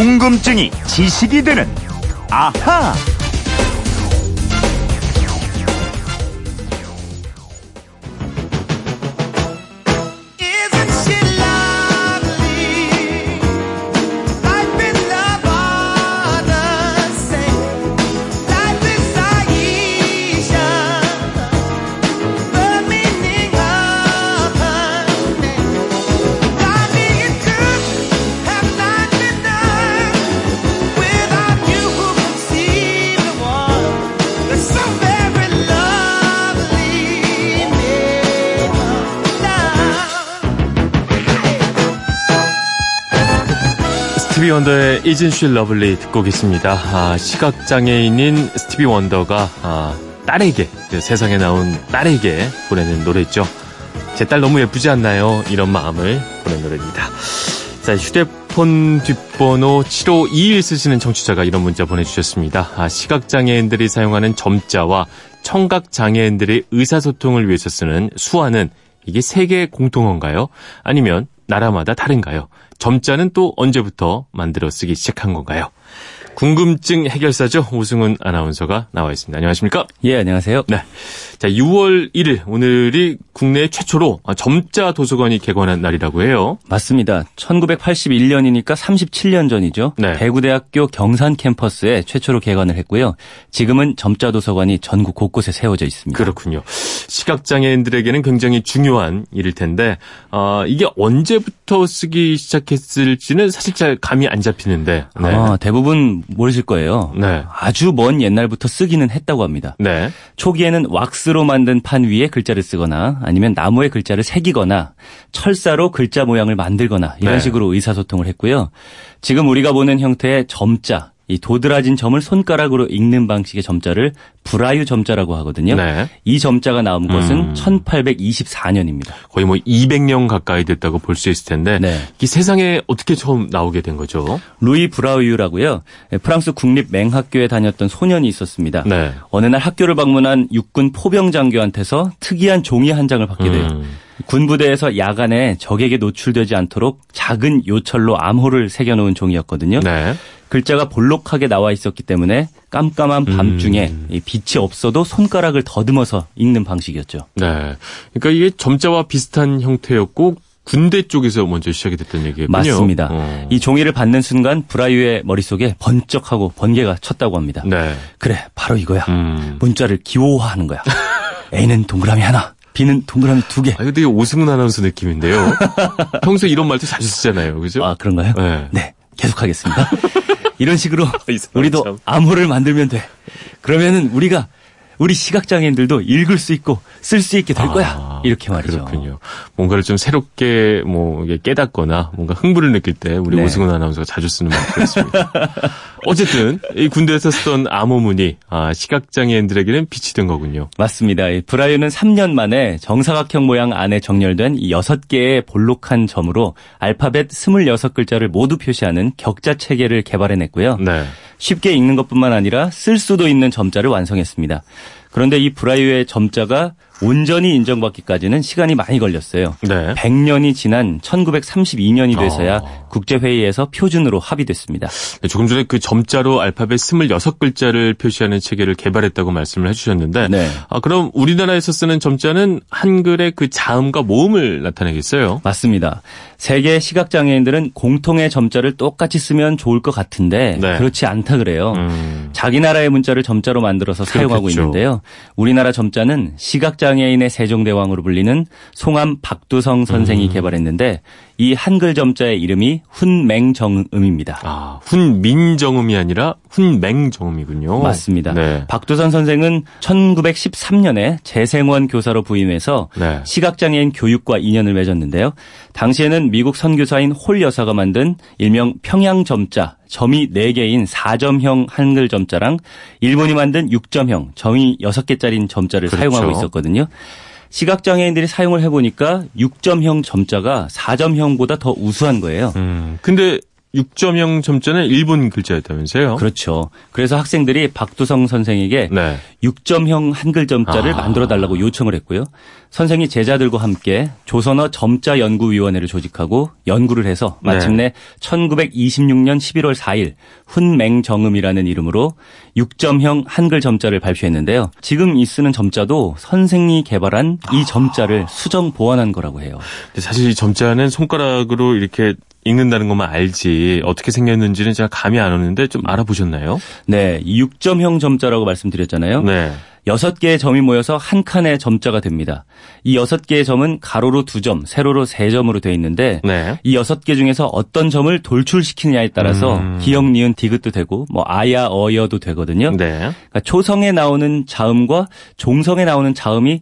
궁금증이 지식이 되는 아하. 원더의 Isn't She Lovely 듣고 계십니다. 아, 시각장애인인 스티비 원더가 아, 딸에게 그 세상에 나온 딸에게 보내는 노래죠. 제 딸 너무 예쁘지 않나요? 이런 마음을 보낸 노래입니다. 자, 휴대폰 뒷번호 7521 쓰시는 청취자가 이런 문자 보내주셨습니다. 아, 시각장애인들이 사용하는 점자와 청각장애인들의 의사소통을 위해서 쓰는 수화는 이게 세계 공통어인가요? 아니면 나라마다 다른가요? 점자는 또 언제부터 만들어 쓰기 시작한 건가요? 궁금증 해결사죠. 오승훈 아나운서가 나와 있습니다. 안녕하십니까? 예, 안녕하세요. 네. 자, 6월 1일 오늘이 국내 최초로 점자 도서관이 개관한 날이라고 해요. 맞습니다. 1981년이니까 37년 전이죠. 네. 대구대학교 경산 캠퍼스에 최초로 개관을 했고요. 지금은 점자 도서관이 전국 곳곳에 세워져 있습니다. 그렇군요. 시각장애인들에게는 굉장히 중요한 일일 텐데, 어, 이게 언제부터 쓰기 시작했을지는 사실 잘 감이 안 잡히는데. 네. 아, 대부분 모르실 거예요. 네. 아주 먼 옛날부터 쓰기는 했다고 합니다. 네. 초기에는 왁스로 만든 판 위에 글자를 쓰거나 아니면 나무에 글자를 새기거나 철사로 글자 모양을 만들거나 이런 네. 식으로 의사소통을 했고요. 지금 우리가 보는 형태의 점자, 이 도드라진 점을 손가락으로 읽는 방식의 점자를 브라유 점자라고 하거든요. 네. 이 점자가 나온 것은 음. 1824년입니다. 거의 뭐 200년 가까이 됐다고 볼 수 있을 텐데, 네. 이 세상에 어떻게 처음 나오게 된 거죠? 루이 브라우유라고요. 프랑스 국립 맹학교에 다녔던 소년이 있었습니다. 네. 어느 날 학교를 방문한 육군 포병 장교한테서 특이한 종이 한 장을 받게 돼요. 음. 군부대에서 야간에 적에게 노출되지 않도록 작은 요철로 암호를 새겨놓은 종이었거든요. 네. 글자가 볼록하게 나와 있었기 때문에 깜깜한 밤중에 음. 이 빛이 없어도 손가락을 더듬어서 읽는 방식이었죠. 네. 그러니까 이게 점자와 비슷한 형태였고, 군대 쪽에서 먼저 시작이 됐던 얘기군요. 맞습니다. 어. 이 종이를 받는 순간 브라유의 머릿속에 번쩍하고 번개가 쳤다고 합니다. 네. 그래, 바로 이거야. 음. 문자를 기호화하는 거야. A는 동그라미 하나, B는 동그라미 두 개. 아, 이거 되게 오승훈 아나운서 느낌인데요. 평소에 이런 말도 자주 쓰잖아요. 그죠? 아, 그런가요? 네. 네, 계속하겠습니다. 이런 식으로 이 사람 우리도 참. 암호를 만들면 돼. 그러면은 우리가 우리 시각장애인들도 읽을 수 있고 쓸 수 있게 될 거야. 아, 이렇게 말이죠. 그렇군요. 뭔가를 좀 새롭게 뭐 깨닫거나 뭔가 흥분을 느낄 때 우리 네. 오승훈 아나운서가 자주 쓰는 말이었습니다. 어쨌든 이 군대에서 쓰던 암호문이 아, 시각장애인들에게는 빛이 된 거군요. 맞습니다. 이 브라이어는 3년 만에 정사각형 모양 안에 정렬된 이 6개의 볼록한 점으로 알파벳 26글자를 모두 표시하는 격자 체계를 개발해냈고요. 네. 쉽게 읽는 것뿐만 아니라 쓸 수도 있는 점자를 완성했습니다. 그런데 이 브라이어의 점자가 온전히 인정받기까지는 시간이 많이 걸렸어요. 네. 100년이 지난 1932년이 돼서야 어. 국제회의에서 표준으로 합의됐습니다. 네, 조금 전에 그 점자로 알파벳 26글자를 표시하는 체계를 개발했다고 말씀을 해주셨는데, 네. 아, 그럼 우리나라에서 쓰는 점자는 한글의 그 자음과 모음을 나타내겠어요? 맞습니다. 세계 시각장애인들은 공통의 점자를 똑같이 쓰면 좋을 것 같은데 네. 그렇지 않다 그래요. 음. 자기 나라의 문자를 점자로 만들어서 사용하고 그렇겠죠. 있는데요. 우리나라 점자는 시각장애 인의 세종대왕으로 불리는 송암 박두성 선생이 음. 개발했는데 이 한글 점자의 이름이 훈맹정음입니다. 아, 훈민정음이 아니라 훈맹정음이군요. 맞습니다. 네. 박두선 선생은 1913년에 재생원 교사로 부임해서 네. 시각장애인 교육과 인연을 맺었는데요. 당시에는 미국 선교사인 홀 여사가 만든 일명 평양 점자, 점이 4개인 4점형 한글 점자랑 일본이 만든 6점형, 점이 6개짜리인 점자를 그렇죠. 사용하고 있었거든요. 시각장애인들이 사용을 해보니까 6점형 점자가 4점형보다 더 우수한 거예요. 음, 근데 6점형 점자는 일본 글자였다면서요? 그렇죠. 그래서 학생들이 박두성 선생에게 네. 6점형 한글 점자를 아. 만들어 달라고 요청을 했고요. 선생이 제자들과 함께 조선어 점자 연구위원회를 조직하고 연구를 해서 네. 마침내 1926년 11월 4일 훈맹정음이라는 이름으로 6점형 한글 점자를 발표했는데요. 지금 이 쓰는 점자도 선생이 개발한 이 점자를 수정 보완한 거라고 해요. 사실 이 점자는 손가락으로 이렇게 읽는다는 것만 알지 어떻게 생겼는지는 제가 감이 안 오는데 좀 알아보셨나요? 네, 이 6점형 점자라고 말씀드렸잖아요. 네. 여섯 개의 점이 모여서 한 칸의 점자가 됩니다. 이 여섯 개의 점은 가로로 두 점, 세로로 세 점으로 되어 있는데 네. 이 여섯 개 중에서 어떤 점을 돌출시키느냐에 따라서 음. 기역, 니은, 디귿도 되고 뭐 아야, 어여도 되거든요. 네. 그러니까 초성에 나오는 자음과 종성에 나오는 자음이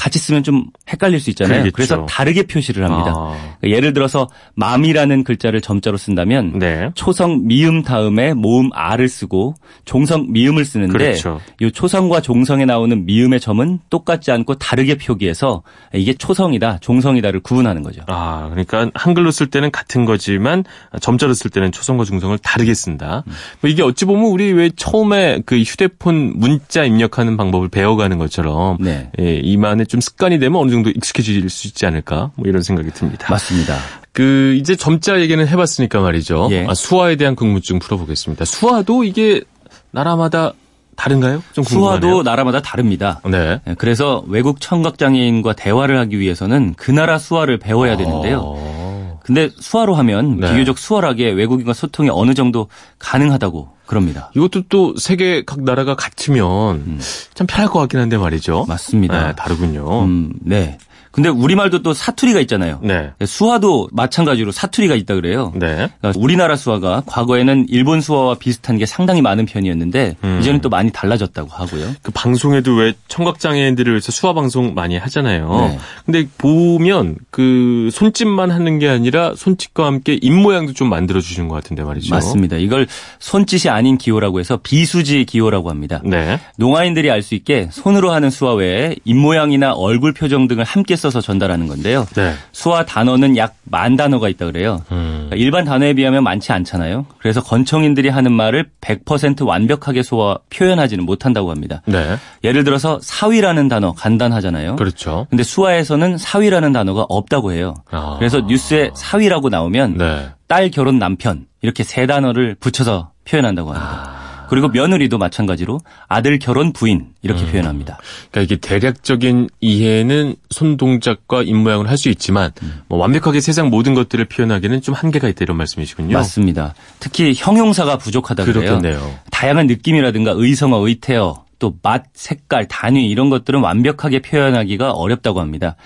같이 쓰면 좀 헷갈릴 수 있잖아요. 그러겠죠. 그래서 다르게 표시를 합니다. 아. 그러니까 예를 들어서 맘이라는 글자를 점자로 쓴다면 네. 초성 미음 다음에 모음 아를 쓰고 종성 미음을 쓰는데 그렇죠. 이 초성과 종성에 나오는 미음의 점은 똑같지 않고 다르게 표기해서 이게 초성이다, 종성이다를 구분하는 거죠. 아, 그러니까 한글로 쓸 때는 같은 거지만 점자로 쓸 때는 초성과 중성을 다르게 쓴다. 뭐 이게 어찌 보면 우리 왜 처음에 그 휴대폰 문자 입력하는 방법을 배워가는 것처럼 네. 예, 이만에 좀 습관이 되면 어느 정도 익숙해질 수 있지 않을까? 뭐 이런 생각이 듭니다. 맞습니다. 그 이제 점자 얘기는 해봤으니까 말이죠. 예. 아, 수화에 대한 궁금증 풀어보겠습니다. 수화도 이게 나라마다 다른가요? 좀 궁금하네요. 수화도 나라마다 다릅니다. 네. 예, 그래서 외국 청각 장애인과 대화를 하기 위해서는 그 나라 수화를 배워야 되는데요. 어. 근데 수화로 하면 네. 비교적 수월하게 외국인과 소통이 어느 정도 가능하다고 그럽니다. 이것도 또 세계 각 나라가 같으면 참 편할 것 같긴 한데 말이죠. 음. 맞습니다. 네, 다르군요. 음, 네. 근데 우리말도 또 사투리가 있잖아요. 네. 수화도 마찬가지로 사투리가 있다 그래요. 네. 그러니까 우리나라 수화가 과거에는 일본 수화와 비슷한 게 상당히 많은 편이었는데 음. 이제는 또 많이 달라졌다고 하고요. 그 방송에도 왜 청각 장애인들을 위해서 수화 방송 많이 하잖아요. 네. 근데 보면 그 손짓만 하는 게 아니라 손짓과 함께 입 모양도 좀 만들어 주시는 것 같은데 말이죠. 맞습니다. 이걸 손짓이 아닌 기호라고 해서 비수지 기호라고 합니다. 네. 농아인들이 알 수 있게 손으로 하는 수화 외에 입 모양이나 얼굴 표정 등을 함께 써서 전달하는 건데요. 네. 수화 단어는 약 만 단어가 있다 그래요. 음. 그러니까 일반 단어에 비하면 많지 않잖아요. 그래서 건청인들이 하는 말을 100% 완벽하게 소화 표현하지는 못한다고 합니다. 네. 예를 들어서 사위라는 단어 간단하잖아요. 그렇죠. 근데 수화에서는 사위라는 단어가 없다고 해요. 아. 그래서 뉴스에 사위라고 나오면 네. 딸 결혼 남편 이렇게 세 단어를 붙여서 표현한다고 합니다. 그리고 며느리도 마찬가지로 아들 결혼 부인 이렇게 표현합니다. 그러니까 이게 대략적인 이해는 손 동작과 입 모양을 할 수 있지만 뭐 완벽하게 세상 모든 것들을 표현하기는 좀 한계가 있다 이런 말씀이시군요. 맞습니다. 특히 형용사가 부족하다 그래요. 그렇겠네요. 다양한 느낌이라든가 의성어, 의태어, 또 맛, 색깔, 단위 이런 것들은 완벽하게 표현하기가 어렵다고 합니다.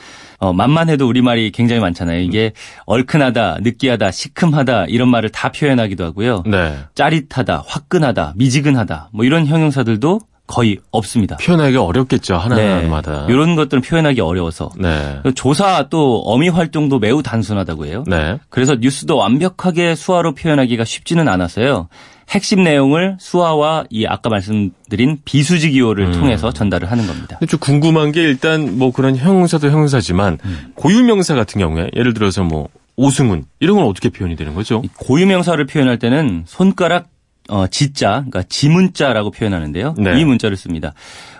어, 맛만 해도 우리말이 굉장히 많잖아요. 이게 얼큰하다, 느끼하다, 시큼하다 이런 말을 다 표현하기도 하고요. 네. 짜릿하다, 화끈하다, 미지근하다 뭐 이런 형용사들도 거의 없습니다. 표현하기 어렵겠죠 하나하나마다. 이런 것들은 표현하기 어려워서 네. 조사 또 어미 활동도 매우 단순하다고 해요. 네. 그래서 뉴스도 완벽하게 수화로 표현하기가 쉽지는 않았어요. 핵심 내용을 수화와 이 아까 말씀드린 비수지 기호를 통해서 전달을 하는 겁니다. 근데 좀 궁금한 게 일단 뭐 그런 형용사도 형용사지만 음. 고유명사 같은 경우에 예를 들어서 뭐 오승훈 이런 건 어떻게 표현이 되는 거죠? 이 고유명사를 표현할 때는 손가락 어, 지자, 그러니까 지문자라고 표현하는데요. 네. 이 문자를 씁니다.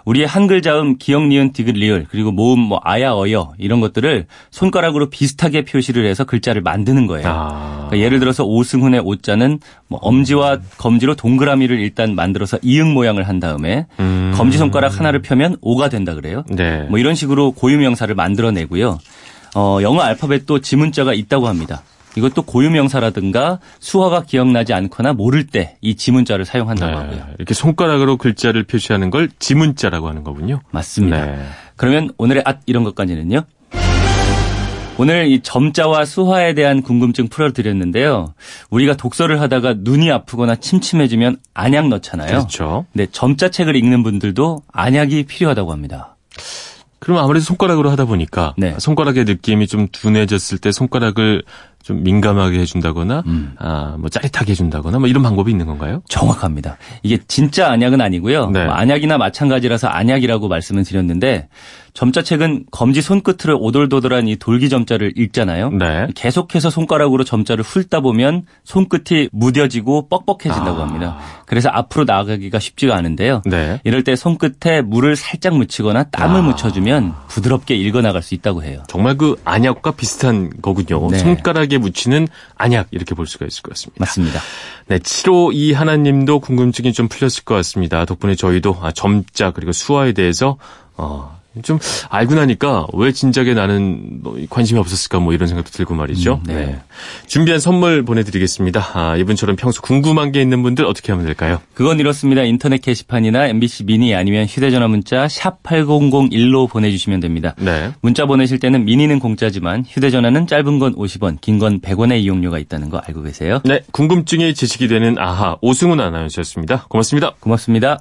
우리의 한글 자음 기역, 니은, 디귿, 리을 그리고 모음, 뭐 아야, 어여 이런 것들을 손가락으로 비슷하게 표시를 해서 글자를 만드는 거예요. 아. 그러니까 예를 들어서 오승훈의 오자는 뭐 엄지와 검지로 동그라미를 일단 만들어서 이응 모양을 한 다음에 음. 검지 손가락 하나를 펴면 오가 된다 그래요. 네. 뭐 이런 식으로 고유명사를 만들어내고요. 어, 영어 알파벳도 지문자가 있다고 합니다. 이것도 고유명사라든가 수화가 기억나지 않거나 모를 때 이 지문자를 사용한다고 네. 하고요. 이렇게 손가락으로 글자를 표시하는 걸 지문자라고 하는 거군요. 맞습니다. 네. 그러면 오늘의 앗 이런 것까지는요. 오늘 이 점자와 수화에 대한 궁금증 풀어드렸는데요. 우리가 독서를 하다가 눈이 아프거나 침침해지면 안약 넣잖아요. 그렇죠. 근데 점자 책을 읽는 분들도 안약이 필요하다고 합니다. 그럼 아무래도 손가락으로 하다 보니까 네. 손가락의 느낌이 좀 둔해졌을 때 손가락을 좀 민감하게 해준다거나, 음. 아, 뭐 짜릿하게 해준다거나, 뭐 이런 방법이 있는 건가요? 정확합니다. 이게 진짜 안약은 아니고요. 네. 뭐 안약이나 마찬가지라서 안약이라고 말씀을 드렸는데 점자책은 검지 손끝으로 오돌도돌한 이 돌기 점자를 읽잖아요. 네. 계속해서 손가락으로 점자를 훑다 보면 손끝이 무뎌지고 뻑뻑해진다고 아. 합니다. 그래서 앞으로 나아가기가 쉽지가 않은데요. 네. 이럴 때 손끝에 물을 살짝 묻히거나 땀을 아. 묻혀주면 부드럽게 읽어나갈 수 있다고 해요. 정말 그 안약과 비슷한 거군요. 네. 손가락 에 묻히는 안약 이렇게 볼 수가 있을 것 같습니다. 맞습니다. 네, 752 하나님도 궁금증이 좀 풀렸을 것 같습니다. 덕분에 저희도 아, 점자 그리고 수화에 대해서 어, 좀 알고 나니까 왜 진작에 나는 뭐 관심이 없었을까 뭐 이런 생각도 들고 말이죠. 음, 네. 준비한 선물 보내드리겠습니다. 아, 이분처럼 평소 궁금한 게 있는 분들 어떻게 하면 될까요? 그건 이렇습니다. 인터넷 게시판이나 MBC 미니 아니면 휴대전화 문자 샵 8001로 보내주시면 됩니다. 네. 문자 보내실 때는 미니는 공짜지만 휴대전화는 짧은 건 50원, 긴 건 100원의 이용료가 있다는 거 알고 계세요? 네, 궁금증이 지식이 되는 아하 오승훈 아나운서였습니다. 고맙습니다. 고맙습니다.